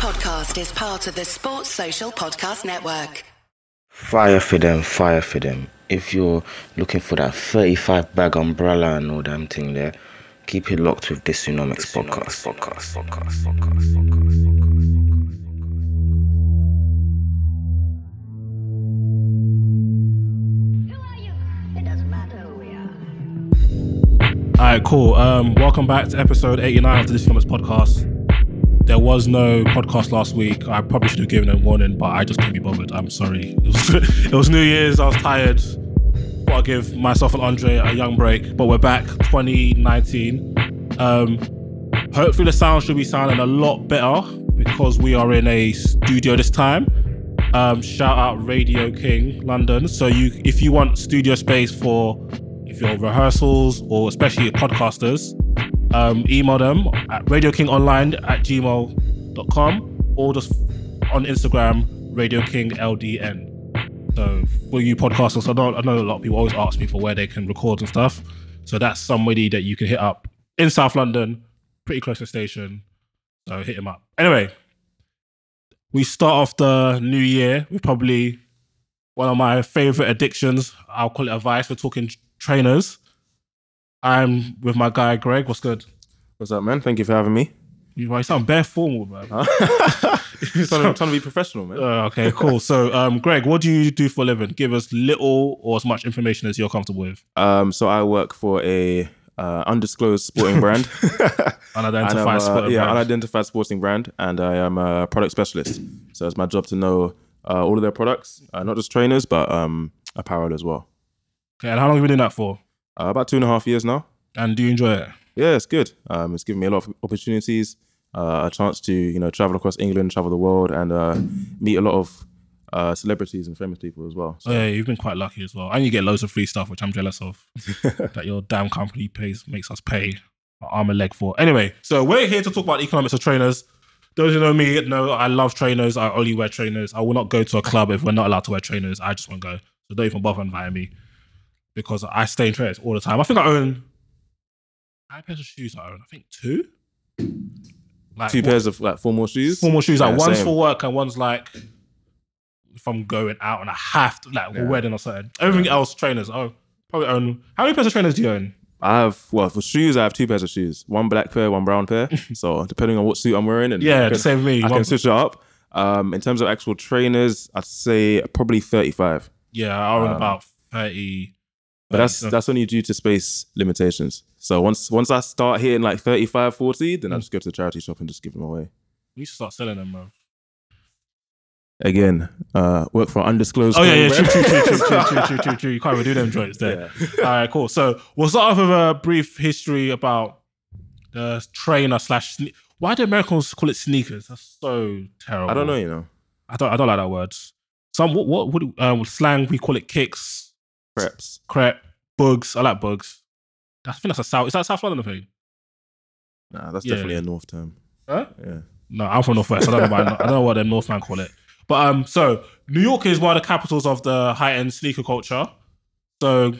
podcast is part of the Sports Social Podcast Network. Fire for them, fire for them. If you're looking for that 35 bag umbrella and all damn thing there, keep it locked with this Tsunomics podcast. Podcast, podcast, podcast, podcast. All right, cool. Um, welcome back to episode 89 of the This podcast. There was no podcast last week. I probably should have given a warning, but I just couldn't be bothered. I'm sorry. It was, it was New Year's. I was tired. Gotta give myself and Andre a young break, but we're back 2019. Um, hopefully, the sound should be sounding a lot better because we are in a studio this time. Um, shout out Radio King London. So you, if you want studio space for if your rehearsals or especially podcasters, um, email them at radiokingonline at gmail.com or just on Instagram, Radio King LDN. So for you podcasters, I know, I know a lot of people always ask me for where they can record and stuff. So that's somebody that you can hit up in South London, pretty close to the station. So hit him up. Anyway, we start off the new year with probably one of my favorite addictions. I'll call it a vice. We're talking trainers. I'm with my guy Greg. What's good? What's up, man? Thank you for having me. You, you sound bare formal, man. trying, to, trying to be professional, man. Uh, okay, cool. So, um, Greg, what do you do for a living? Give us little or as much information as you're comfortable with. Um, so I work for a uh, undisclosed sporting brand. Unidentified uh, sporting yeah, brand. unidentified sporting brand, and I am a product specialist. So it's my job to know uh, all of their products, uh, not just trainers, but um, apparel as well. Okay, and how long have you been doing that for? Uh, about two and a half years now. And do you enjoy it? Yeah, it's good. Um, it's given me a lot of opportunities, uh, a chance to you know travel across England, travel the world, and uh, meet a lot of uh, celebrities and famous people as well. Oh, yeah, you've been quite lucky as well. And you get loads of free stuff, which I'm jealous of. that your damn company pays makes us pay an arm and leg for. Anyway, so we're here to talk about economics of trainers. Those who know me know I love trainers. I only wear trainers. I will not go to a club if we're not allowed to wear trainers. I just won't go. So don't even bother inviting me because I stay in trainers all the time. I think I own how many pairs of shoes I own? I think two. Like Two pairs of like formal shoes. formal shoes. Like Yeah, one's same. for work and one's like if I'm going out and I have to like a Yeah. wedding or something. Everything else trainers. Oh, probably own. How many pairs of trainers do you own? I have well for shoes. I have two pairs of shoes. One black pair, one brown pair. so depending on what suit I'm wearing, and Yeah, the can, same with me. I One- can switch it up. Um, in terms of actual trainers, I'd say probably 35. Yeah, I own Um, about thirty. But that's that's only due to space limitations. So once once I start hitting like 35, 40, then I Mm. just go to the charity shop and just give them away. we should start selling them, bro. Again, uh, work for undisclosed. Oh yeah, yeah, true, true, true, true, true, true, true, true, true. You can't even do them joints there. All right, cool. So we'll start off with a brief history about the trainer slash. Sne- Why do Americans call it sneakers? That's so terrible. I don't know, you know, I don't. I don't like that word. Some what what, what um, slang we call it kicks, preps. crep, bugs. I like bugs. I think that's a south. Is that South London thing? Nah, that's Yeah. definitely a north term. Huh? Yeah. No, I'm from Northwest. I don't know. Why, I don't know what the Northman call it. But um, so New York is one of the capitals of the high end sneaker culture. So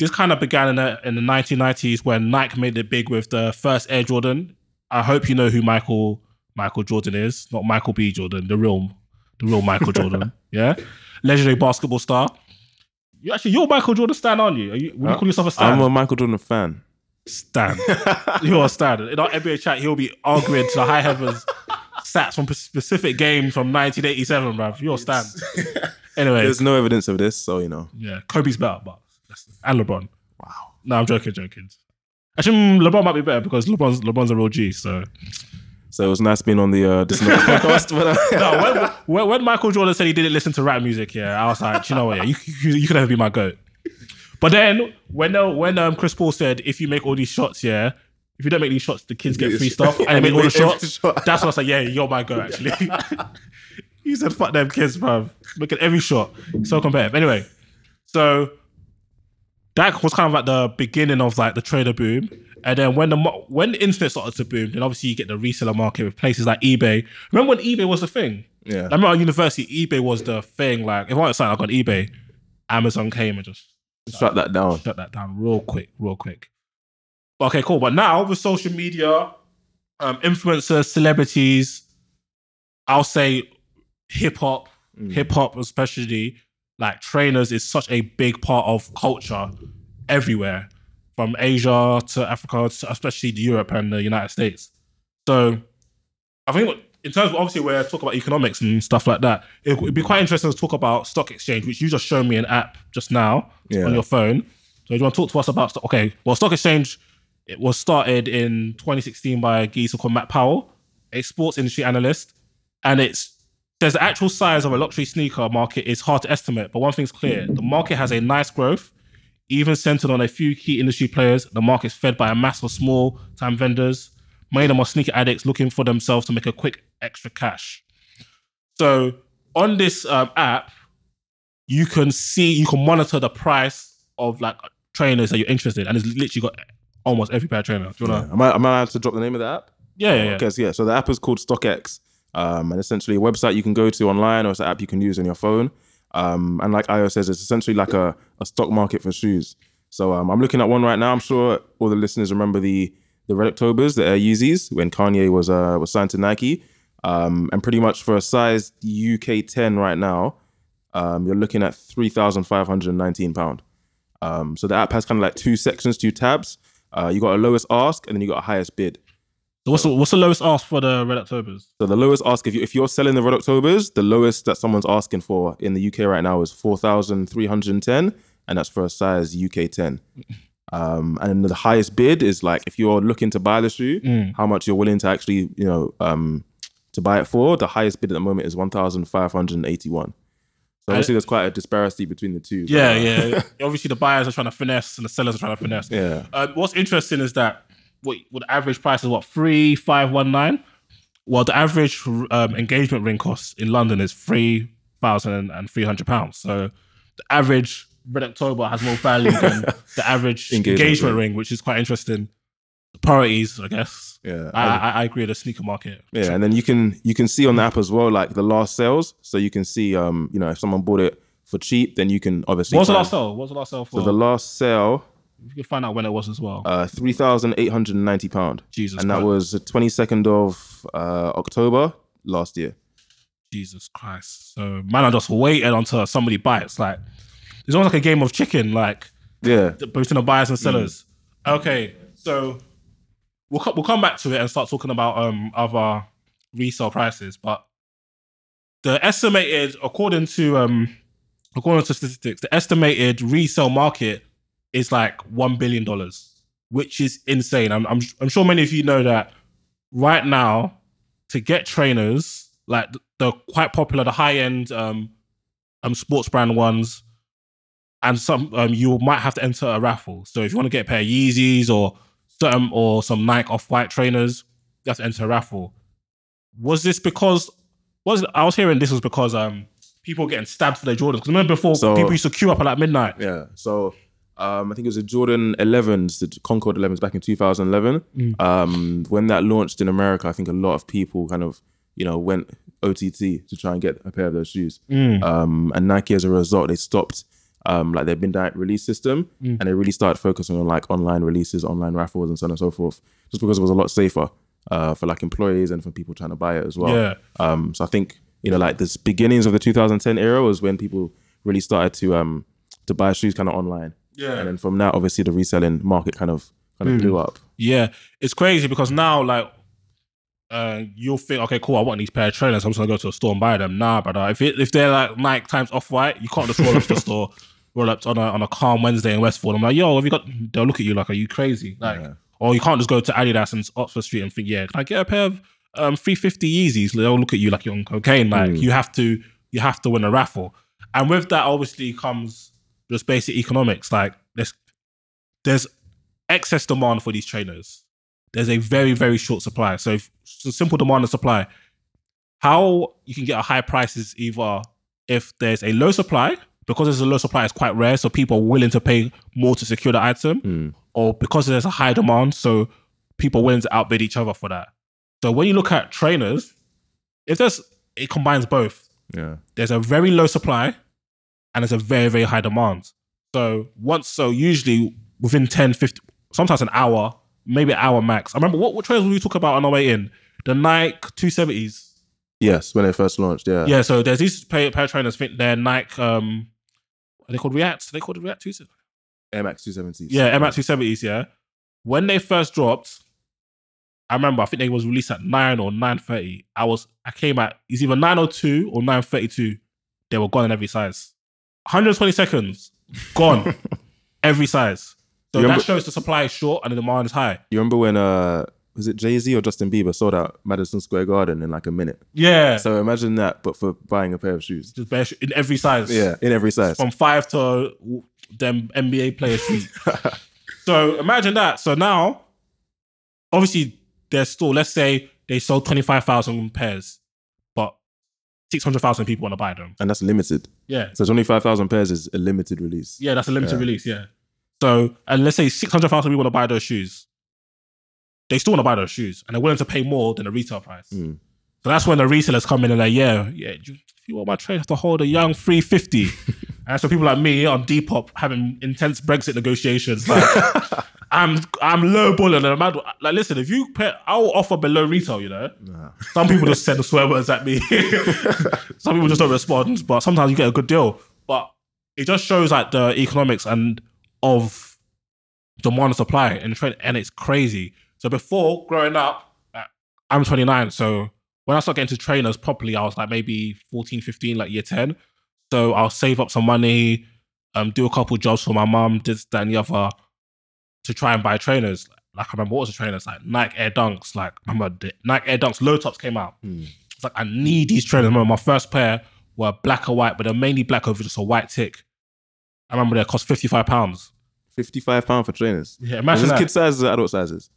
this kind of began in the in the 1990s when Nike made it big with the first Air Jordan. I hope you know who Michael Michael Jordan is, not Michael B. Jordan, the real the real Michael Jordan. Yeah, legendary basketball star. You actually you're Michael Jordan stan, aren't you? Are you would you call yourself a stan? I'm a Michael Jordan fan. Stan. You're a stan. In our NBA chat, he'll be arguing to the high heavens stats from specific games from 1987, bruv. You're a stan. Anyway, There's no evidence of this, so you know. yeah, Kobe's better, but and LeBron. Wow. No, I'm joking, joking. Actually, mm, LeBron might be better because LeBron's LeBron's a real G. So So it was nice being on the uh, podcast. But, uh, no, when, when, when Michael Jordan said he didn't listen to rap music, yeah, I was like, you know what? Yeah, you, you, you could never be my goat. But then when uh, when um, Chris Paul said, if you make all these shots, yeah, if you don't make these shots, the kids get free stuff, and they make all the shots. shot. That's when I was like, yeah, you're my goat. Actually, he said, fuck them kids, bro. Look at every shot, so competitive. Anyway, so that was kind of like the beginning of like the trader boom. And then when the when the internet started to boom, then obviously you get the reseller market with places like eBay. Remember when eBay was the thing? yeah. I remember at university, eBay was the thing. Like if I wanted something like on eBay, Amazon came and just Shut that down. shut that down real quick, real quick. Okay, cool. But now with social media, um, influencers, celebrities, I'll say hip hop, hip hop especially, like trainers is such a big part of culture everywhere, from Asia to Africa, to especially Europe and the United States. So I think what- in terms of obviously we're talking about economics and stuff like that, it would be quite interesting to talk about stock exchange, which you just showed me an app just now Yeah. on your phone. So do you want to talk to us about stock? Okay, well, stock exchange it was started in 2016 by a geezer called Matt Powell, a sports industry analyst, and it's says the actual size of a luxury sneaker market is hard to estimate, but one thing's clear: the market has a nice growth, even centered on a few key industry players. The market's fed by a mass of small-time vendors. Many of them are sneaker addicts looking for themselves to make a quick extra cash. So on this um, app, you can see, you can monitor the price of like trainers that you're interested, in, and it's literally got almost every pair of trainer. Do you wanna? Am I, am I allowed to drop the name of the app? Yeah, yeah, yeah. Okay, so yeah, so the app is called StockX, um, and essentially a website you can go to online, or it's an app you can use on your phone. Um, and like Io says, it's essentially like a, a stock market for shoes. So um, I'm looking at one right now. I'm sure all the listeners remember the the Red Octobers, the Air Yeezys, when Kanye was uh, was signed to Nike. Um, and pretty much for a size UK 10 right now, um, you're looking at three thousand five hundred nineteen pound. Um, so the app has kind of like two sections, two tabs. Uh, you got a lowest ask, and then you got a highest bid. So what's the, what's the lowest ask for the Red Octobers? So the lowest ask if you if you're selling the Red Octobers, the lowest that someone's asking for in the UK right now is four thousand three hundred and ten, and that's for a size UK ten. Um, and then the highest bid is like if you're looking to buy the shoe, Mm. how much you're willing to actually you know um, to buy it for. The highest bid at the moment is one thousand five hundred and eighty one. So obviously there's quite a disparity between the two. but, Yeah, uh, yeah. Obviously, the buyers are trying to finesse and the sellers are trying to finesse. Yeah. Uh, what's interesting is that what, what the average price is what three five one nine. Well, the average um, engagement ring cost in London is three thousand and three hundred pounds. So the average Red October has more value than the average Engagement engagement, ring. which is quite interesting. The priorities, I guess. Yeah. I, I, I agree the sneaker market. Yeah, and then you can you can see on the app as well like the last sales. So you can see um you know if someone bought it for cheap, then you can obviously. What was the last sale? What was the last sale for? So the last sale, you can find out when it was as well. uh, three thousand eight hundred and ninety pound, Jesus and that was the twenty second of uh, October last year. Jesus Christ. So man, I just waited until somebody bites. Like it's almost like a game of chicken, like Yeah, between the buyers and sellers. Okay, so we'll co- we'll come back to it and start talking about um other resale prices, but the estimated according to um according to statistics, the estimated resale market is like one billion dollars, which is insane. I'm, I'm I'm sure many of you know that right now to get trainers like the, quite popular, the high end um um sports brand ones, and some um you might have to enter a raffle. So if you want to get a pair of Yeezys or certain or some Nike off white trainers, you have to enter a raffle. Was this because was I was hearing this was because um people getting stabbed for their Jordans? Because remember before So- people used to queue up at like midnight. yeah. So um, I think it was the Jordan 11s, the Concord 11s back in 2011. Mm. Um, when that launched in America, I think a lot of people kind of you know went OTT to try and get a pair of those shoes. Mm. Um, and Nike, as a result, they stopped um, like their midnight release system, Mm. and they really started focusing on like online releases, online raffles, and so on and so forth. Just because it was a lot safer uh, for like employees and for people trying to buy it as well. Yeah. Um, so I think you know, like this beginnings of the 2010 era was when people really started to um to buy shoes kind of online. Yeah. And then from that, obviously, the reselling market kind of kind of blew up. Yeah, it's crazy because now like uh, you'll think, okay, cool, I want these pair of trainers. I'm just gonna go to a store and buy them. Nah, brother. If it, if they're like Nike times off white, you can't just roll up to the store, roll up on a on a calm Wednesday in Westfield. I'm like, yo, have you got? They'll look at you like, are you crazy? Like, or you can't just go to Adidas and Oxford Street and think, yeah, can I get a pair of um 350 Yeezys? They'll look at you like you're on cocaine. Like, you have to you have to win a raffle, and with that, obviously comes just basic economics. Like, there's there's excess demand for these trainers. There's a very, very short supply. So if so simple demand and supply. How you can get a high price is either if there's a low supply, because there's a low supply, it's quite rare, so people are willing to pay more to secure the item, mm. or because there's a high demand, so people are willing to outbid each other for that. So when you look at trainers, if there's it combines both Yeah. there's a very low supply and it's a very very high demand so once so usually within 10 50 sometimes an hour maybe an hour max i remember what, what trailers were we talking about on our way in the nike 270s Yes, when they first launched. Yeah. Yeah, so there's these pair, pair of trainers. Think they're Nike. Um, are they called React? Are they called it React two? Air Max 270s. Yeah, MX two seventies. Yeah, when they first dropped, I remember I think they was released at nine or nine thirty. I was I came at it's either 902 or nine thirty two. They were gone in every size. 120 seconds gone, every size. So You that remember- shows the supply is short and the demand is high. You remember when uh was it Jay Z or Justin Bieber sold out Madison Square Garden in like a minute? Yeah, So imagine that, but for buying a pair of shoes. just bare sh- in every size. Yeah, in every size. from five to them NBA players' feet. so imagine that. So now, obviously, there's still, let's say they sold 25,000 pairs, 600,000 people want to buy them. and that's limited. Yeah. So twenty five thousand pairs is a limited release. Yeah, that's a limited Yeah. release. Yeah. So, and let's say 600,000 people want to buy those shoes. They still want to buy those shoes and they're willing to pay more than the retail price. Mm. So that's when the resellers come in and like, yeah, yeah, you- want my trade, have to hold a young 350. and so people like me on Depop having intense Brexit negotiations, like I'm I'm lowballing and I'm mad- like, listen, if you pay, I'll offer below retail, you know. Some people just send swear words at me. Some people just don't respond, but sometimes you get a good deal. But it just shows like the economics and of demand and supply and trade, and it's crazy. So before growing up, uh, I'm 29, so when I started getting to trainers properly, I was like maybe 14, 15, like year 10. So I'll save up some money, um, do a couple jobs for my mum, this, that, and the other, to try and buy trainers. Like I remember what was the trainers like Nike Air Dunks. Like I remember the Nike Air Dunks low tops came out. It's like I need these trainers. I remember my first pair were black and white, but they're mainly black over just a white tick. I remember they cost fifty five pounds. Fifty five pound for trainers. Yeah, Is imagine this that. kid sizes or adult sizes?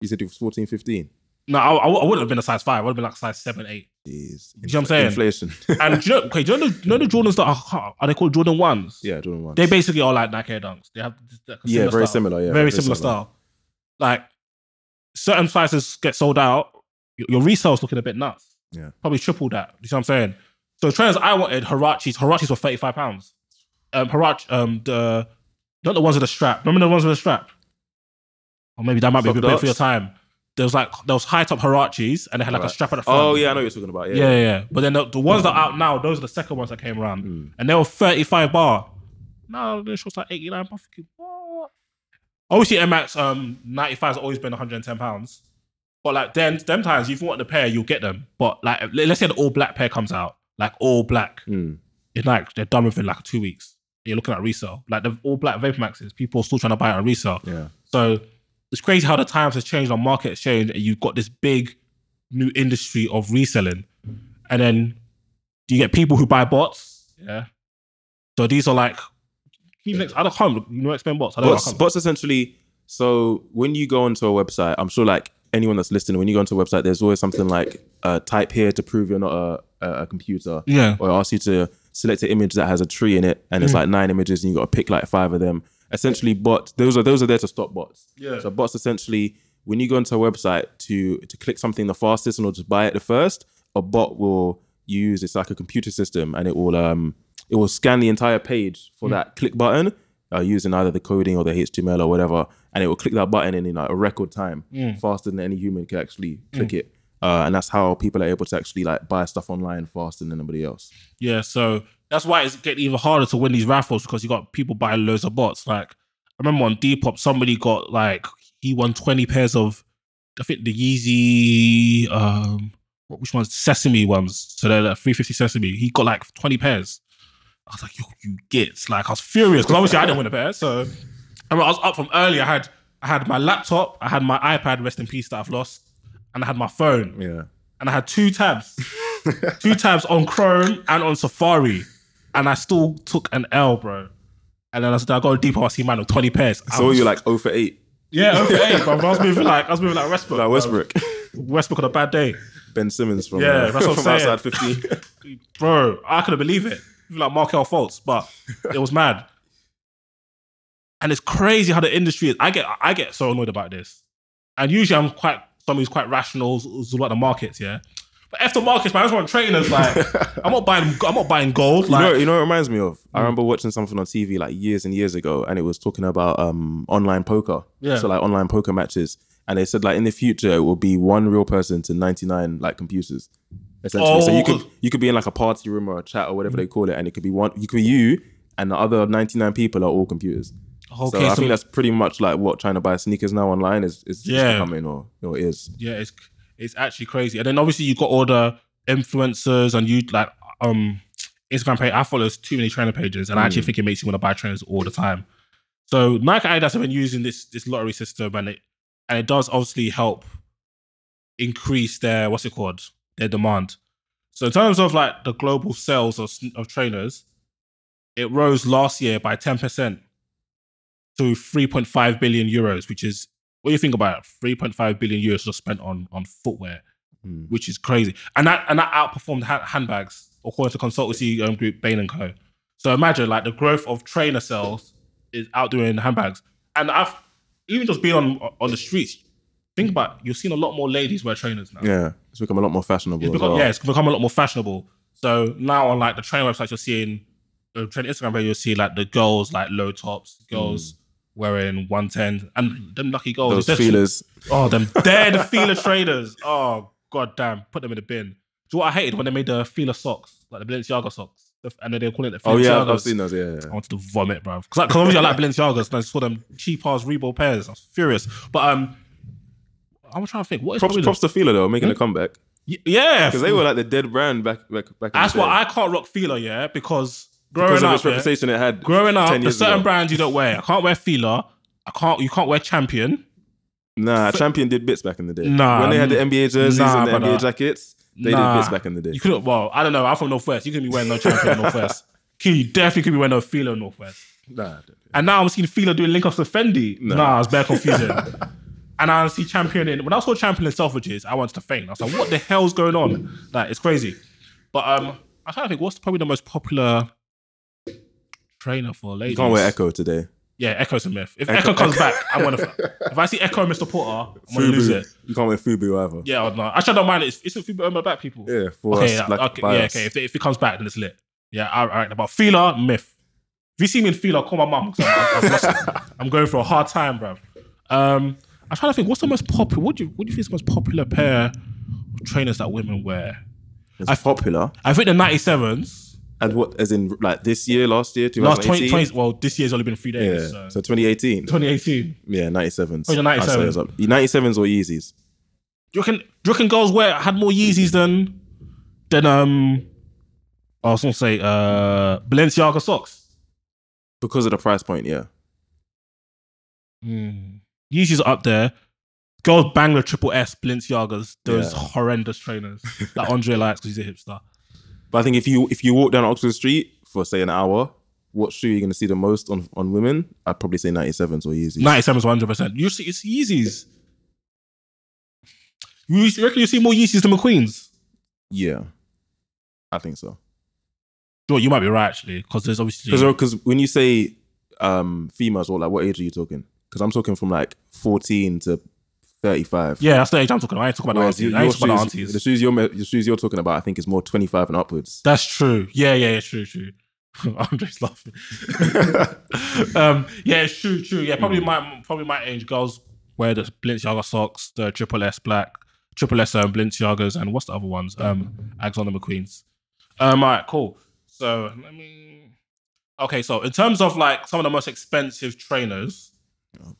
You said it was 14, 15. No, I, I wouldn't have been a size five. I would have been like size seven, eight. Jeez. You know what I'm saying? Inflation. And you know, okay, do you know, the, you know the Jordans that are, are they called Jordan ones? yeah, Jordan one. They basically are like Nike Air Dunks. They have like Yeah, very style. similar, yeah, very very similar, similar. style. Like certain sizes get sold out. Your, resale's looking a bit nuts. Yeah. probably triple that. You see what I'm saying? So trainers I wanted Huaraches. Huaraches were thirty five pounds. Um, Huarache, um, the not the ones with the strap. Remember the ones with the strap? Or maybe that might be a bit better for your time. There was like those high top Huaraches and they had like a strap at the front. Oh yeah, I know what you're talking about. Yeah. Yeah, yeah, yeah. But then the, the ones that are out now, those are the second ones that came around. Mm. And they were 35 bar. Now the shorts like 89 bar. Thinking, what? Obviously, Air Max um, 95 has always been 110 pounds. But like then, them times, if you want the pair, you'll get them. But like, let- let's say the all black pair comes out, like all black, Mm. it's like they're done within like two weeks. You're looking at resale. Like the all black Vapor Maxes, people are still trying to buy it on resale. Yeah. So it's crazy how the times has changed, our market has changed, and you've got this big new industry of reselling. And then you get people who buy bots. Yeah. So these are like keep next I don't can't you know explain bots. I don't Bots, know. I bots essentially. So when you go onto a website, I'm sure like anyone that's listening, when you go onto a website, there's always something like uh, type here to prove you're not a, a, a computer. Yeah. Or ask you to select an image that has a tree in it, and it's like nine images, and you got to pick like five of them. Essentially, bots. Those are those are there to stop bots. Yeah. So bots essentially, when you go into a website to to click something the fastest and or just buy it the first, a bot will use it's like a computer system, and it will um it will scan the entire page for that click button uh, using either the coding or the HTML or whatever, and it will click that button in in like a record time, faster than any human can actually click it. Uh, and that's how people are able to actually like buy stuff online faster than anybody else. Yeah, so that's why it's getting even harder to win these raffles because you got people buying loads of bots. Like I remember on Depop, somebody got like he won twenty pairs of I think the Yeezy um which ones Sesame ones. So they're like three fifty Sesame. He got like twenty pairs. I was like, yo, you get like I was furious because obviously I didn't win a pair. So I, remember I was up from early. I had I had my laptop, I had my iPad, rest in peace that I've lost, and I had my phone Yeah. and I had two tabs, two tabs on Chrome and on Safari, and I still took an L, bro. And then I said, I got a deep see man with twenty pairs. I So was- you're like 0 for 8. yeah, okay, bro. I was moving like I was moving like Westbrook, Like bro. Westbrook. Westbrook on a bad day, ben Simmons from, Yeah, uh, that's what I'm from saying. outside 15. bro. I couldn't believe it. Like Markelle Fultz, but it was mad. And it's crazy how the industry is. I get I get so annoyed about this. And usually I'm quite somebody who's quite rational, who's about the markets, yeah. But after markets, man, I just want trainers. Like I'm not buying I'm not buying gold. You know, you know what it reminds me of? Mm. I remember watching something on TV like years and years ago, and it was talking about um online poker. Yeah. So like online poker matches, and they said like in the future it will be one real person to ninety nine like computers. Essentially, so you could Oh. you could be in like a party room or a chat or whatever they call it, and it could be one. You could be you, and the other ninety nine people are all computers. Okay, so I so- think that's pretty much like what trying to buy sneakers now online is is, Yeah. becoming or or is. Yeah, it's it's actually crazy. And then obviously you got all the influencers and you like um Instagram page. I follow too many trainer pages, and I Mm. actually think it makes you want to buy trainers all the time. So Nike Adidas have been using this this lottery system, and it and it does obviously help increase their what's it called their demand. So in terms of like the global sales of of trainers, it rose last year by ten percent to three point five billion euros, which is what do you think about it? Three point five billion euros just spent on on footwear, Hmm. which is crazy, and that and that outperformed ha- handbags according to consultancy um, group Bain and Co. So imagine like the growth of trainer sales is outdoing handbags, and I've even just been on on the streets. Think about it, you're seeing a lot more ladies wear trainers now. Yeah, it's become a lot more fashionable. It's become, well. yeah, it's become a lot more fashionable. So now on like the train websites, you're seeing uh, train Instagram page, you'll see like the girls like low tops, girls wearing one ten, and them lucky girls. Hmm. Those it's just- feelers. Oh, them they're the feeler traders. Oh god damn, put them in the bin. Do you know what I hated when they made the feeler socks, like the Balenciaga socks, The- and then they call it the Oh yeah, I've seen those. Yeah, yeah. I wanted to vomit, bro. Because like, obviously I like Balenciagas, and I saw them cheap ass Reebok pairs. I was furious. But um, I'm trying to think. What is Props, props to Fila though, making Hmm? a comeback Y- yeah, because they were like the dead brand back back back. in That's the why. I can't rock Fila, yeah, because growing up, its yeah, it had. growing up, 10 there's certain ago. brands you don't wear. I can't wear Fila. I can't. You can't wear Champion. Nah, Champion did bits back in the day. Nah, when they had the NBA jerseys nah, and the brother. NBA jackets, they Nah. did bits back in the day. You couldn't. Well, I don't know. I'm from Northwest. You couldn't be wearing no Champion Northwest. You definitely could be wearing no Fila Northwest. Nah, And now I'm seeing Fila doing link ups to Fendi. Nah, it's bare confusing. and I see Champion in. When I saw Champion in Selfridges, I wanted to faint. I was like, what the hell's going on? Like, it's crazy. But um, trying to think, what's probably the most popular trainer for ladies? you can't wear Ecko today. Yeah, Ecko's a myth. If Ecko, comes back, I'm gonna. If I see Ecko and Mr. Porter, I'm gonna lose it. You can't wear Fubu either. Yeah, or not. Actually, I don't mind it. It's, it's if you own my back, people. Yeah, for Okay, us, yeah, okay, yeah, okay. If, if it comes back, then it's lit. Yeah, all right. But Fila, myth. If you see me in Fila, call my mum. 'cause I'm, I've lost- I'm going for a hard time, bro. Um, I'm trying to think. What's the most popular? What do you What do you think is the most popular pair of trainers that women wear? It's popular. I think the 97s. And what, as in like this year, last year, Last 20, 20 Well, this year's only been three yeah. days. So, So. 2018. 2018. Yeah, 97s. Oh, I'd say 97s. it's up. 97s or Yeezys. Do you reckon, do you reckon girls wear had more Yeezys than than um I was gonna say uh Balenciaga socks? Because of the price point, yeah. Yeezys are up there. Girls bang the triple S Balenciagas, those Yeah. horrendous trainers that Andre likes because he's a hipster. But I think if you if you walk down Oxford Street for say an hour, what shoe you're going to see the most on, on women? I'd probably say 97s or Yeezys. 97 is 100. percent You see, it's Yeezys. You you reckon you see more Yeezys than McQueens? Yeah, I think so. Sure, you might be right actually, because there's obviously Because when you say um, females, or like what age are you talking? Because I'm talking from like 14 to 35. yeah, that's the age I'm talking about. I ain't talking about the aunties. you- I ain't talking about the shoes, aunties. the shoes you're the shoes you're talking about, I think is more 25 and upwards. That's true. Yeah, yeah, it's true, true. Andre's laughing. um, yeah, it's true, true. Yeah, Mm. probably my probably my age girls wear the Balenciaga socks, the triple S black, triple S um, Balenciagas, and what's the other ones? Um, Alexander McQueen's. Um, all right, cool. So let me. Okay, so in terms of like some of the most expensive trainers,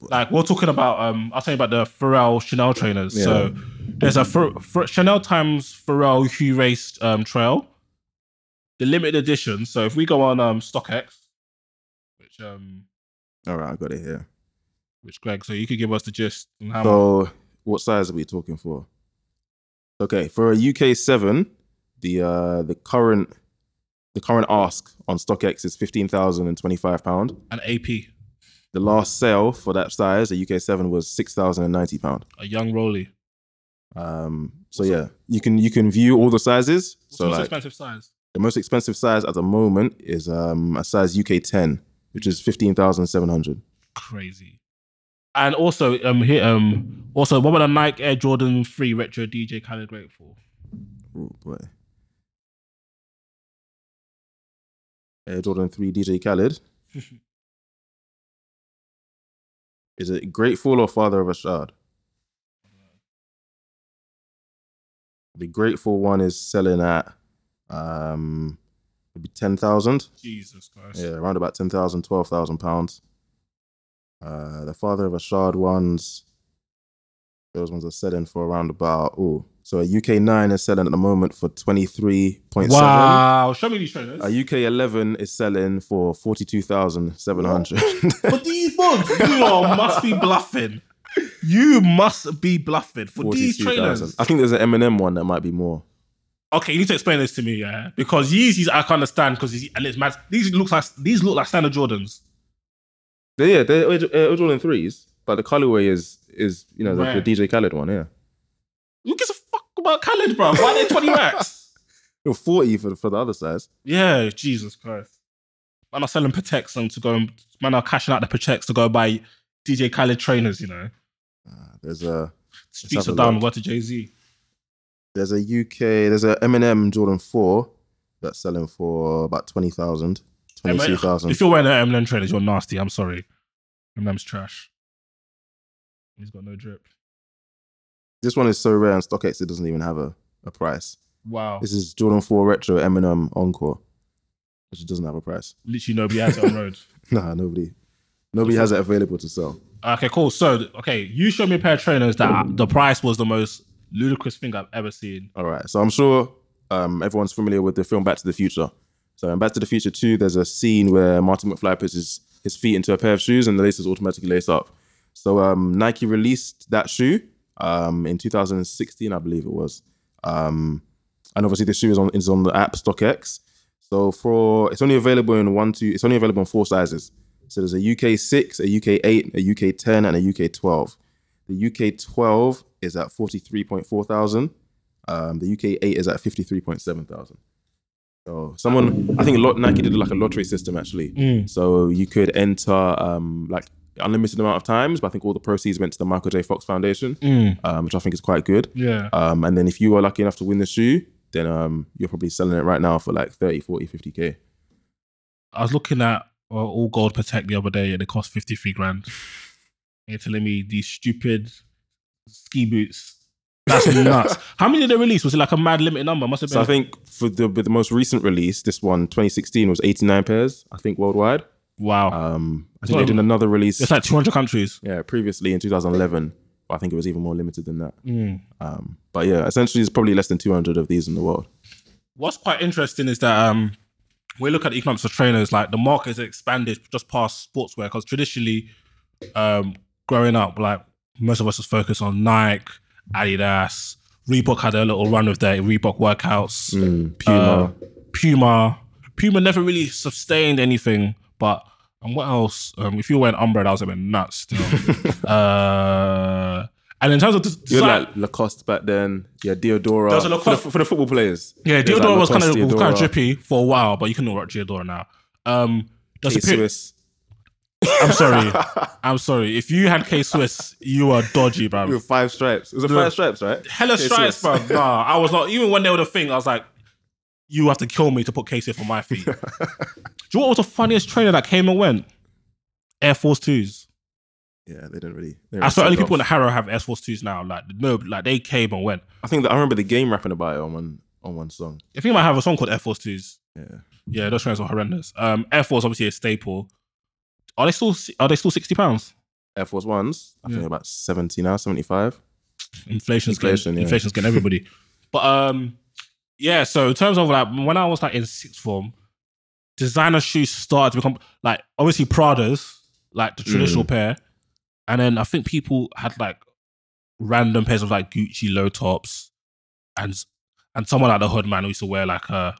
like we're talking about, um, I'll tell you about the Pharrell Chanel trainers. So there's a Chanel times Pharrell Hu Raced um, Trail, the limited edition. So if we go on um, StockX, which um, All right, I got it here. which Greg, so you could give us the gist. And how So, what size are we talking for? Okay, for a UK seven, the uh the current the current ask on StockX is fifteen thousand and twenty five pound. an AP, The last sale for that size, the UK seven, was six thousand and ninety pound. a young Rolly. Um, so yeah, you can you can view all the sizes. What's So the most like expensive size? the most expensive size at the moment is um a size UK ten, which is fifteen thousand seven hundred. Crazy. And also, um, here, um, also, what about the Nike Air Jordan Three Retro DJ Khaled Grateful? Oh boy. Air Jordan 3 DJ Khaled. Is it Grateful or Father of Asahd? The Grateful one is selling at um maybe ten thousand. Jesus Christ. Yeah, around about 10,000, 12,000 pounds. Uh, the father of Asahd ones, those ones are selling for around about, oh, so a UK 9 is selling at the moment for 23.7. Wow. Show me these trainers. A UK 11 is selling for 42,700. But these ones, you are- must be bluffing. You must be bluffing for these 42,000. trainers. I think there's an Eminem one that might be more. Okay, you need to explain this to me, yeah, because Yeezys I can understand because and it's mad. These look like these look like standard Jordans. Yeah, they're uh, Jordan threes, but the colorway is, is you know, the, DJ Khaled one, yeah. Who gives a about Khaled, bro? Why are they twenty racks? Or 40 for, the- for the other size. Yeah, Jesus Christ. Man are selling Pateks and to go and man are cashing out the Pateks to go buy DJ Khaled trainers, you know. Uh, there's a Streets are down, what to Jay Z. There's a UK, there's a Eminem Jordan 4 that's selling for about 20,000, 22,000. If you're wearing an Eminem trainers, you're nasty. I'm sorry. Eminem's trash. He's got no drip. This one is so rare on StockX, it doesn't even have a, a price. Wow. This is Jordan 4 Retro Eminem Encore, which doesn't have a price. Literally nobody has it on road. Nah, nobody. Nobody has it available to sell. Okay, cool. So, okay, you showed me a pair of trainers that the price was the most ludicrous thing I've ever seen. All right. So I'm sure um, everyone's familiar with the film Back to the Future. So in Back to the Future 2, there's a scene where Martin McFly puts his, his feet into a pair of shoes and the laces automatically lace up. So um, Nike released that shoe um, in 2016, I believe it was. Um, and obviously the shoe is on is on the app StockX. So for it's only available in one, two, it's only available in four sizes. So there's a UK six, a UK eight, a UK 10, and a UK 12. The UK 12 is at 43.4 thousand. Um, the UK 8 is at 53.7 thousand. So someone, I think Nike did like a lottery system actually. So you could enter um, like unlimited amount of times, but I think all the proceeds went to the Michael J. Fox Foundation, um, which I think is quite good. Yeah. Um, and then if you were lucky enough to win the shoe, then um, you're probably selling it right now for like 30, 40, 50k. I was looking at uh, all gold Patek the other day and it cost 53 grand. And you're telling me these stupid ski boots. That's nuts. How many did they release? Was it like a mad limited number? Must have been. So I think for the the most recent release, this one 2016 was 89 pairs, I think worldwide. Wow. Um, I think they did another release. it's like 200 countries. yeah, previously in 2011. I think it was even more limited than that. Mm. Um, but yeah, essentially, there's probably less than 200 of these in the world. What's quite interesting is that um, we look at economics of trainers, like the market has expanded just past sportswear because traditionally, um, growing up, like most of us was focused on Nike, Adidas, Reebok had a little run with their Reebok workouts, Puma. Uh, Puma, Puma never really sustained anything, but and what else? Um, if you were wearing Umbro, that was a bit nuts still. uh, and in terms of des- you had design, like Lacoste back then. Yeah, Diadora. There was a for, Lacoste- the, for the football players. yeah, There's, like, Diadora was kind of Lacoste, kind of drippy for a while, but you can rock Diadora now. Um, there's a K period- Swiss. I'm sorry. I'm sorry. If you had K Swiss, you are dodgy, bro. With five stripes. It was a five stripes, right? Hella K stripes, bro. Nah, I was not. Even when they were the thing, I was like, you have to kill me to put K Swiss on my feet. Do you know what was the funniest trainer that came and went? Air Force Twos. Yeah, they didn't really. they I really saw only took people in off. the Harrow have Air Force Twos now. Like no, like they came and went. I think that I remember the game rapping about it on one on one song. I think I might have a song called Air Force Twos. Yeah. Yeah, those trainers are horrendous. Um, Air Force obviously a staple. Are they still are they still sixty pounds? Air Force Ones, I think about 70 now, 75. Inflation's Inflation, getting, yeah. inflation's getting everybody. but um, yeah. So in terms of like when I was like in sixth form, designer shoes started to become like obviously Pradas, like the traditional pair, and then I think people had like random pairs of like Gucci low tops, and and someone like the hood man who used to wear like a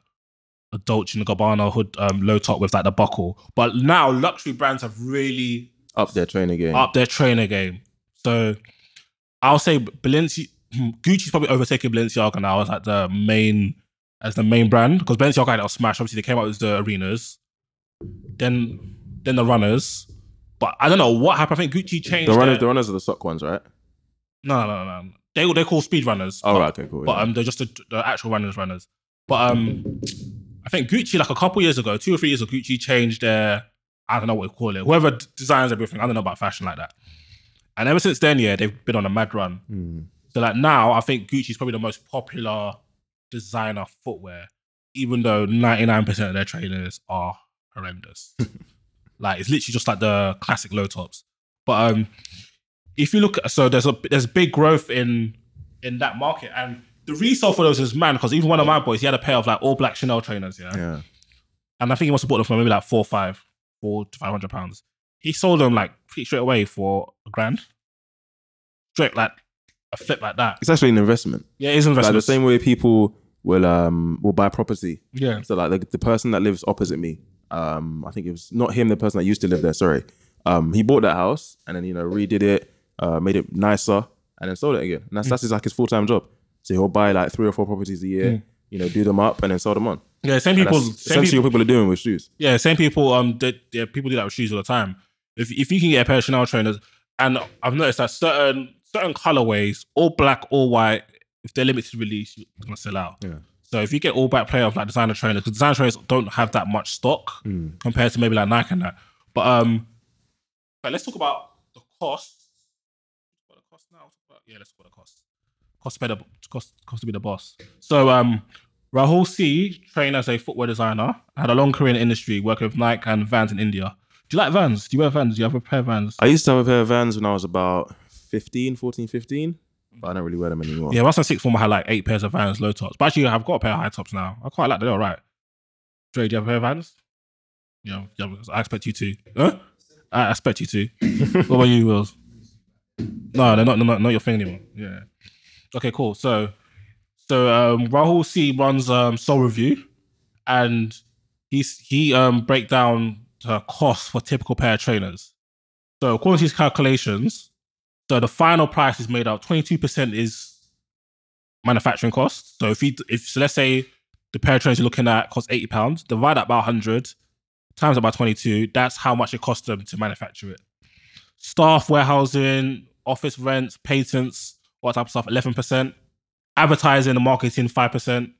a Dolce and Gabbana hood um, low top with like the buckle. But now luxury brands have really Up their trainer game. up their trainer game. So I'll say Balenci Gucci's probably overtaking Balenciaga now as like the main as the main brand because Balenciaga had a smash. Obviously, they came out with the arenas, then then the runners. But I don't know what happened. I think Gucci changed. The runners, their- the runners are the sock ones, right? no, no, no, no. They they call speed runners. Oh, but, right, okay, cool. But yeah. um, they're just the, the actual runners, runners. But um, I think Gucci like a couple years ago, two or three years ago, Gucci changed their I don't know what you call it. Whoever designs everything, I don't know about fashion like that. And ever since then, yeah, they've been on a mad run. Hmm. So like now, I think Gucci is probably the most popular designer footwear, even though ninety nine percent of their trainers are horrendous. like it's literally just like the classic low tops. But um, if you look, at, so there's a there's big growth in in that market, and the resale for those is man because even one of my boys he had a pair of like all black Chanel trainers, yeah, Yeah. and I think he must have bought them for maybe like four or five, four to five hundred pounds. He sold them like straight away for a grand, straight like a flip like that. It's actually an investment. Yeah, it's investment. Like the same way people will um will buy property. Yeah, So like the, the person that lives opposite me, um, I think it was not him, the person that used to live there. Sorry, um, he bought that house and then you know redid it, uh, made it nicer, and then sold it again. And that's that's his, like his full time job. So he'll buy like three or four properties a year, you know, do them up and then sell them on. yeah. Same people. Same essentially people what people are doing with shoes. Yeah, same people. Um, that yeah, people do that with shoes all the time. If if you can get a pair of Chanel trainers, and I've noticed that certain certain colorways, all black, all white, if they're limited release, you're gonna sell out. Yeah. So if you get all black pair of like designer trainers, because designer trainers don't have that much stock compared to maybe like Nike and that. But um, but let's talk about the cost. What the cost now? Yeah, let's talk about the cost. Cost to be the cost, cost to be the boss. So um, Rahul C trained as a footwear designer, had a long career in the industry, working with Nike and Vans in India. Do you like Vans? Do you wear Vans? Do you have a pair of Vans? I used to have a pair of Vans when I was about 15, 14, 15, but I don't really wear them anymore. Yeah, once I sixth form, I had like eight pairs of Vans, low tops. But actually, I've got a pair of high tops now. I quite like them. They're all right. Dre, do you have a pair of Vans? Yeah, yeah I expect you to. Huh? I expect you to. what about you, Wills? No, they're not, not, not your thing anymore. Yeah. Okay, cool. So, so um, Rahul C runs um, Sole Review, and he's he um break down the cost for typical pair of trainers. So according to his calculations, so the final price is made up. Twenty two percent is manufacturing costs. So if you if so, let's say the pair of trainers you're looking at cost eighty pounds, divide that by hundred, times about twenty two. That's how much it costs them to manufacture it. Staff, warehousing, office rents, patents, what type of stuff? Eleven percent. Advertising and marketing, five percent.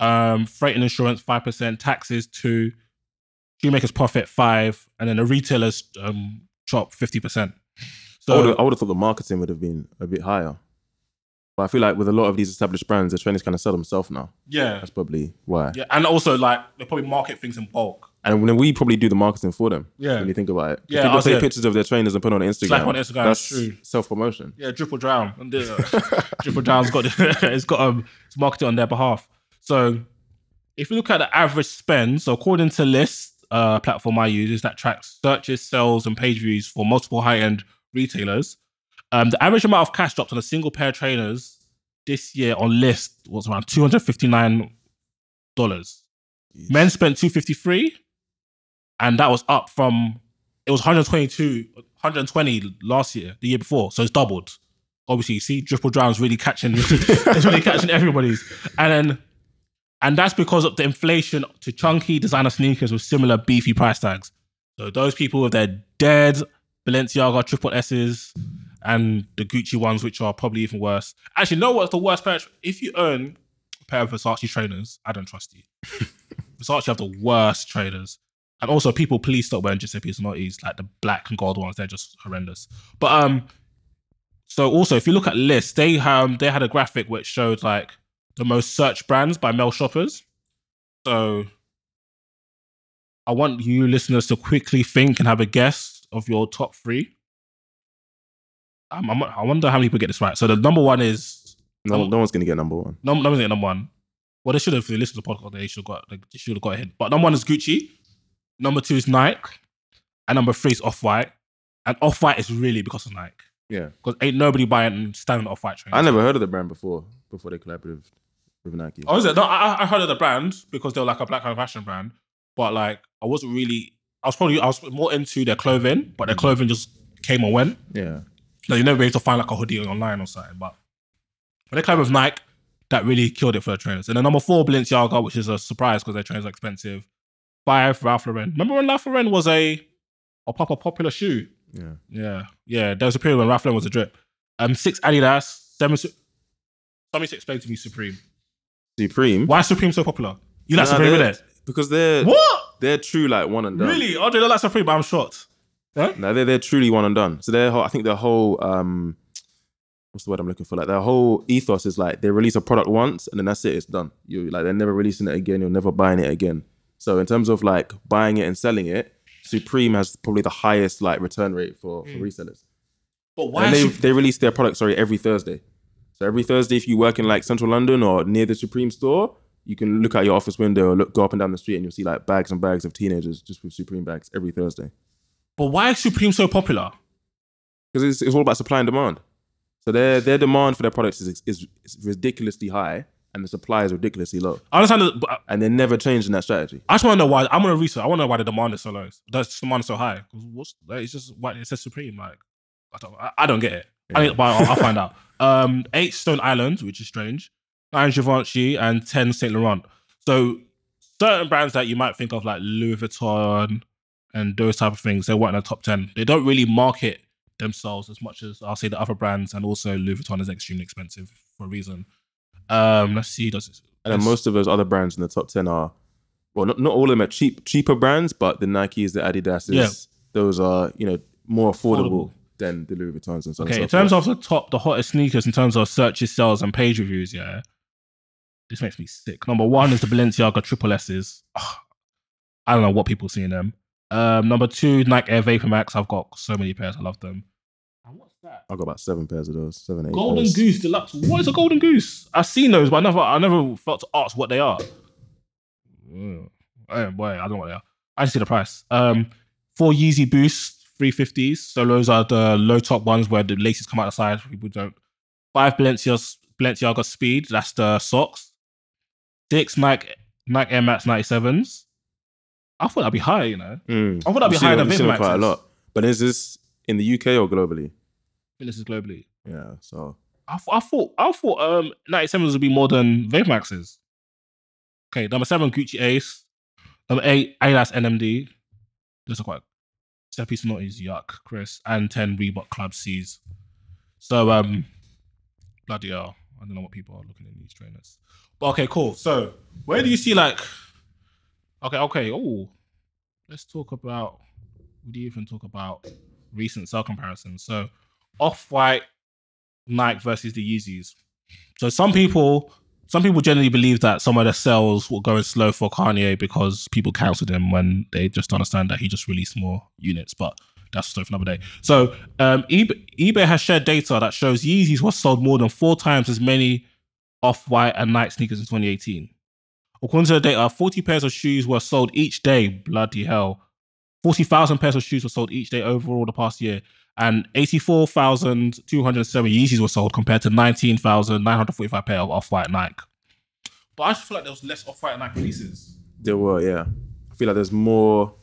Um, freight and insurance, five percent. Taxes, two. Shoemakers profit five, and then the retailers um drop fifty percent. I So would have, I would have thought the marketing would have been a bit higher. But I feel like with a lot of these established brands, the trainers kind of sell themselves now. yeah, That's probably why. yeah, and also like they probably market things in bulk. And then we probably do the marketing for them. Yeah. When you think about it. Yeah, People I'll take pictures of their trainers and put it on Instagram. Slap on Instagram, That's true. self promotion. Yeah, Dripple Drown. And the- Dripple Drown's got it's got um it's marketed on their behalf. So if you look at the average spend, so according to Lyst, uh, platform I use is that tracks searches, sales, and page views for multiple high end retailers. Um, the average amount of cash dropped on a single pair of trainers this year on Lyst was around two hundred fifty nine dollars. Men spent two fifty three, and that was up from it was 122, 120 last year, the year before. So it's doubled. Obviously, you see, Dripple Drown's really catching, it's really catching everybody's. And then, and that's because of the inflation to chunky designer sneakers with similar beefy price tags. So those people with their dead Balenciaga triple S's and the Gucci ones, which are probably even worse. Actually, know what's the worst pair? If you own a pair of Versace trainers, I don't trust you. Versace have the worst trainers. And also, people please stop wearing Giuseppe Zanotti's, like the black and gold ones. They're just horrendous. But um, so also, if you look at lists, they um they had a graphic which showed like the most searched brands by male shoppers. So I want you listeners to quickly think and have a guess of your top three. Um, I'm, I wonder how many people get this right. So the number one is No, Oh. no one's going to get number one. Num- number number one. Well, they should have. If they listened to the podcast, they should have got. They should have got a hint. But number one is Gucci. Number two is Nike, and number three is Off White. And Off White is really because of Nike. Yeah. Because ain't nobody buying standing Off White trainers. I never heard of the brand before, before they collaborated with, Nike. Oh, is it? No, I, I heard of the brand because they were like a black fashion brand. But like, I wasn't really. I was probably I was more into their clothing, but their clothing just came and went. Yeah. No, you never be able to find like a hoodie online or something. But when they came with Nike, that really killed it for the trainers. And then number four, Balenciaga, which is a surprise because their trainers are expensive. Five, Ralph Lauren. Remember when Ralph Lauren was a a proper popular shoe? Yeah. Yeah, yeah. There was a period when Ralph Lauren was a drip. Um, six Adidas, seven. Somebody explain to me Supreme. Supreme. Why is Supreme so popular? You like Nah, Supreme, innit? Because they're What? they're true like one and done. Really? Oh, they don't like Supreme, but I'm shocked. Huh? No, they're they're truly one and done. So their whole, I think their whole um what's the word I'm looking for? Like their whole ethos is like they release a product once and then that's it, it's done. You like they're never releasing it again, you're never buying it again. So in terms of like buying it and selling it, Supreme has probably the highest like return rate for, for resellers. But why? And they, they release their product, sorry, every Thursday. So every Thursday, if you work in like central London or near the Supreme store, you can look out your office window or look, go up and down the street and you'll see like bags and bags of teenagers just with Supreme bags every Thursday. but why is Supreme so popular? Because it's, it's all about supply and demand. So their their demand for their products is, is, is ridiculously high and the supply is ridiculously low. I understand that. But And they're never changing that strategy. I just want to know why. I'm gonna research. I want to know why the demand is so low. That's demand is so high. What's like, it's just why it says Supreme. Like I don't. I, I don't get it. I mean, but I'll, I'll find out. Um, eight Stone Island, which is strange. Nine Givenchy and ten Saint Laurent. So certain brands that you might think of like Louis Vuitton and those type of things, they weren't in the top ten. They don't really market themselves as much as I'll say the other brands, and also Louis Vuitton is extremely expensive for a reason. Um, let's see. Does it, And then most of those other brands in the top 10 are, well, not, not all of them are cheap, cheaper brands, but the Nikes, the Adidases, Yeah. those are, you know, more affordable, Affordable. than the Louis Vuittons and so on. Okay, and in terms of the top, the hottest sneakers, in terms of searches, sales, and page reviews, yeah, this makes me sick. Number one is the Balenciaga Triple S's. Ugh, I don't know what people see in them. Um, number two, Nike Air Vapor Max. I've got so many pairs. I love them. And what's that? I've got about seven pairs of those, seven, eight. Golden pairs. Goose Deluxe. What is a Golden Goose? I've seen those, but I never, I never felt to ask what they are. Mm. Oh, boy, I don't know what they are. I just see the price. Um, four Yeezy Boost 350s. So those are the low top ones where the laces come out the side. People don't. Five Balenciaga, Balenciaga Speed. That's the socks. Six Nike Nike Air Max 97s. I thought that'd be higher, you know. Mm. I thought that'd be higher them- than seen quite a lot. But is this in the UK or globally? I think this is globally. Yeah, so I, th- I thought I thought um 97s would be more than Vapor Maxes. Okay, number seven, Gucci Ace. Number eight, Adidas NMD. Those are quite seven piece naughties, yuck, Chris. And ten Reebok Club C's. So um bloody hell. I don't know what people are looking in these trainers. But okay, cool. So where do you see like okay, okay, oh let's talk about we do even talk about recent sell comparisons. So off-white Nike versus the Yeezys. So some people, some people generally believe that some of the sales were going slow for Kanye because people cancelled him when they just understand that he just released more units. But that's a story for another day. So um, eBay, eBay has shared data that shows Yeezys was sold more than four times as many off-white and Nike sneakers in 2018. According to the data, 40 pairs of shoes were sold each day. Bloody hell. 40,000 pairs of shoes were sold each day overall the past year and 84,207 Yeezys were sold compared to 19,945 pair of off-white Nike. But I just feel like there was less off-white Nike releases. there were, yeah. I feel like there's more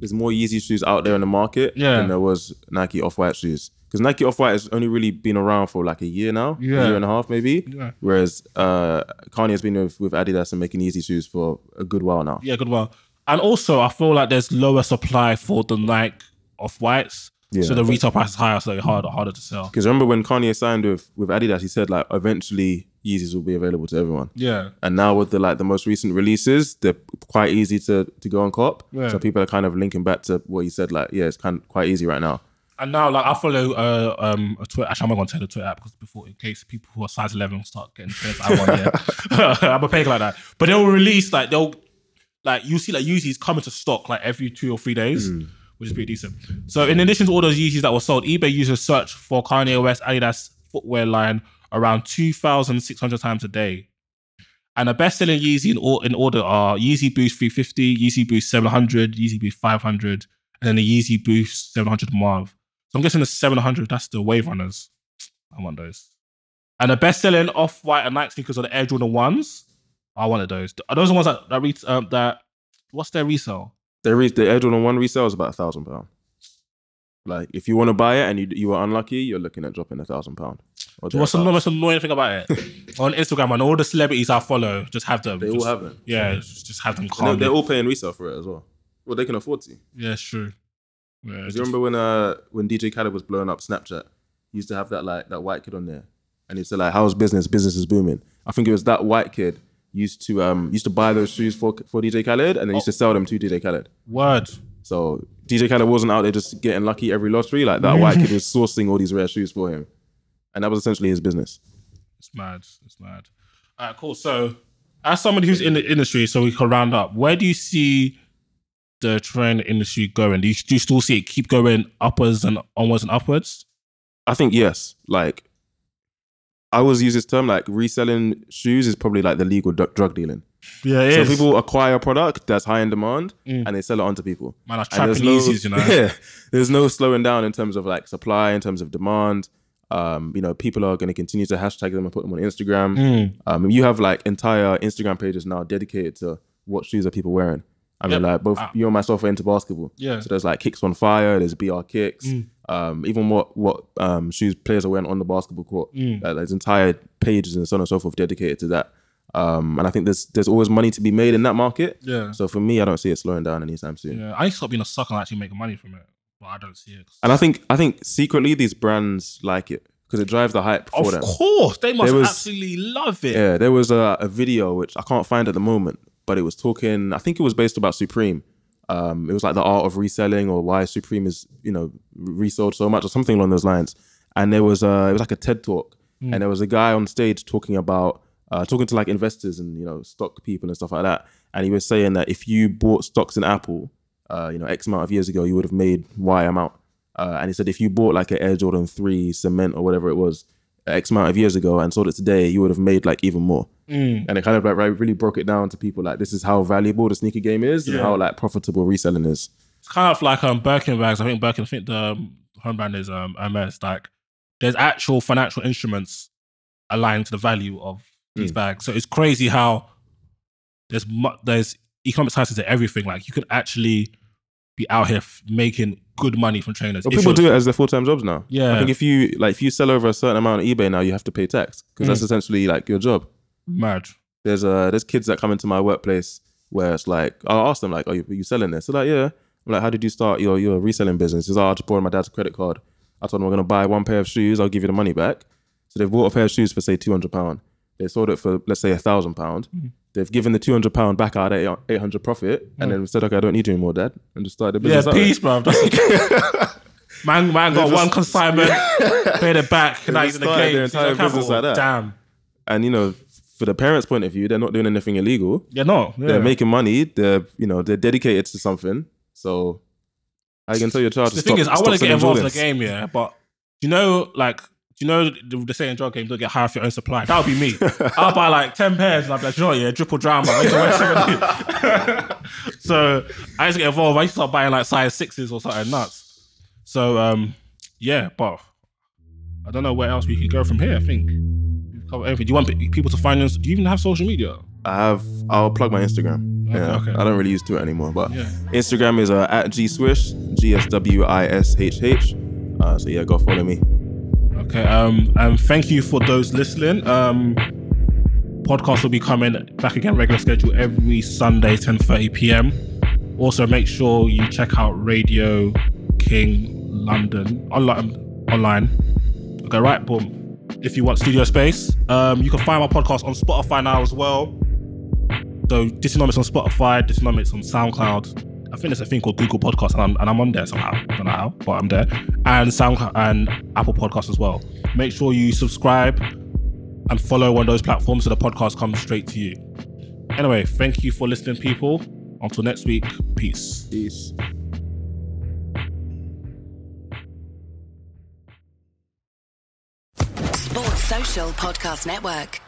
there's more Yeezy shoes out there in the market Yeah. than there was Nike Off White shoes. Because Nike Off White has only really been around for like a year now, Yeah. a year and a half maybe. Yeah. Whereas uh, Kanye has been with, with Adidas and making Yeezy shoes for a good while now. Yeah, good while. And also, I feel like there's lower supply for the Nike off-whites. Yeah. So the retail price is higher, so it's harder, harder to sell. Because remember when Kanye signed with with Adidas, he said like eventually Yeezys will be available to everyone. Yeah. And now with the like the most recent releases, they're quite easy to to go and cop. Yeah. So people are kind of linking back to what you said. Like, yeah, it's kind of quite easy right now. And now, like, I follow uh, um, a Twitter. Actually, I'm not going to tell the Twitter app because before, in case people who are size 11 start getting trainers, I want, yeah. I'm a peg like that. But they'll release, like, they'll, like, you see, like, Yeezys come into stock, like, every two or three days, which is pretty decent. So, in addition to all those Yeezys that were sold, eBay users search for Kanye West Adidas footwear line around 2,600 times a day. And the best selling Yeezy in, in order are Yeezy Boost 350, Yeezy Boost 700, Yeezy Boost 500, and then the Yeezy Boost 700 Marv. So I'm guessing the 700, that's the Wave Runners. I want those. And the best selling off white and Nike sneakers are the Air Jordan 1s. I wanted those. Are those the ones that, that, re- um, that what's their resale? The re- the Air Jordan One resale is about a thousand pound. Like if you want to buy it and you you are unlucky, you're looking at dropping a thousand pound. What's the most annoying thing about it? On Instagram, and all the celebrities I follow just have them. They all just- have them. Yeah, just, just have them calm. they're, they're all paying resale for it as well. Well, they can afford to. yeah, it's true. Yeah, just- you remember when uh when DJ Khaled was blowing up Snapchat, he used to have that like that white kid on there, and he'd say like, "How's business? Business is booming." I think it was that white kid used to um used to buy those shoes for for DJ Khaled, and then used to sell them to DJ Khaled. Word. So DJ Khaled wasn't out there just getting lucky every lottery. Like that white kid was sourcing all these rare shoes for him. and that was essentially his business. It's mad. It's mad. All right, cool. So, as somebody who's in the industry, so we can round up. Where do you see the trend industry going? Do you, do you still see it keep going upwards and onwards and upwards? I think yes. Like I always use this term, like reselling shoes is probably like the legal dr- drug dealing. Yeah, it so is. people acquire a product that's high in demand Mm. and they sell it on to people. Man, that's And trapping there's no, Yeezys, you know. Yeah, there's no slowing down in terms of like supply, in terms of demand. Um, you know, people are going to continue to hashtag them and put them on Instagram. Mm. Um, you have like entire Instagram pages now dedicated to what shoes are people wearing. I mean, Yep. like both Ah. you and myself are into basketball. Yeah. So there's like kicks on fire. There's BR kicks. Mm. Um, even what what um, shoes players are wearing on the basketball court. Mm. Uh, there's entire pages and so on and so forth dedicated to that. Um, and I think there's there's always money to be made in that market. Yeah. So for me, I don't see it slowing down anytime soon. Yeah. I need to stop being a sucker and actually making money from it, but I don't see it. And I think I think secretly these brands like it because it drives the hype for of them. Of course, they must was- absolutely love it. Yeah, there was a, a video which I can't find at the moment, but it was talking. I think it was based about Supreme. Um, it was like the art of reselling or why Supreme is you know resold so much or something along those lines. And there was a it was like a TED talk, and there was a guy on stage talking about uh, talking to like investors and you know stock people and stuff like that. And he was saying that if you bought stocks in Apple, uh, you know X amount of years ago, you would have made Y amount. Uh, and he said if you bought like an Air Jordan three cement or whatever it was X amount of years ago and sold it today, you would have made like even more. And it kind of like right, really broke it down to people like this is how valuable the sneaker game is and how like profitable reselling is. It's kind of like um Birkin bags. I think Birkin. I think the um, home brand is um Hermes. Like, there's actual financial instruments aligned to the value of these Mm. bags. So it's crazy how there's mu- there's economic science to everything. Like, you can actually be out here f- making good money from trainers. If people do it as their full time jobs now. Yeah. I think if you like if you sell over a certain amount on eBay now, you have to pay tax because that's Mm. essentially like your job. mad. There's uh there's kids that come into my workplace where it's like I'll ask them like, "Are you, are you selling this?" They're like, "Yeah." I'm like, "How did you start your your reselling business?" He's like, "Oh, I just borrowed my dad's credit card. I told him I'm gonna buy one pair of shoes. I'll give you the money back." So they've bought a pair of shoes for say two hundred pound. They sold it for let's say a thousand pound. Hmm. They've given the two hundred pound back out at eight hundred profit, and hmm. then said, "Okay, I don't need you anymore, dad," and just started the business. way. peace, bro. Man, man got They one consignment, paid it back, and now he's just in the game. their entire business like oh, that. Damn. And you know, for the parents' point of view, they're not doing anything illegal. Yeah, no. Yeah. They're making money. They're you know they're dedicated to something. So I can tell your child. the to thing stop, is, I want to get involved in the game, yeah. But you know, like, you know the, the saying drug game? Don't get high off your own supply. That would be me. I'll buy like ten pairs, and I'll be like, you know, yeah, triple drama. I used to wear 70. so I used to get involved. I used to start buying like size sixes or something nuts. So um, yeah, but I don't know where else we can go from here. I think we've covered everything. Do you want people to find us? Do you even have social media? I have. I'll plug my Instagram. Okay, yeah, okay. I don't really use Twitter anymore, but Yeah. Instagram is uh, at G Swish, G S W I S H H. Uh, so yeah, go follow me. Okay. Um. And thank you for those listening. Um. Podcast will be coming back again, regular schedule every Sunday, 10:30 p.m. Also, make sure you check out Radio King London online. Online. Okay. Right. Boom. If you want studio space, um, you can find my podcast on Spotify now as well. So Dysonomics on Spotify, Dysonomics on SoundCloud. I think there's a thing called Google Podcasts, and I'm, and I'm on there somehow. I don't know how, but I'm there. And SoundCloud and Apple Podcasts as well. Make sure you subscribe and follow on those platforms so the podcast comes straight to you. Anyway, thank you for listening, people. Until next week, peace. Peace. Sports Social Podcast Network.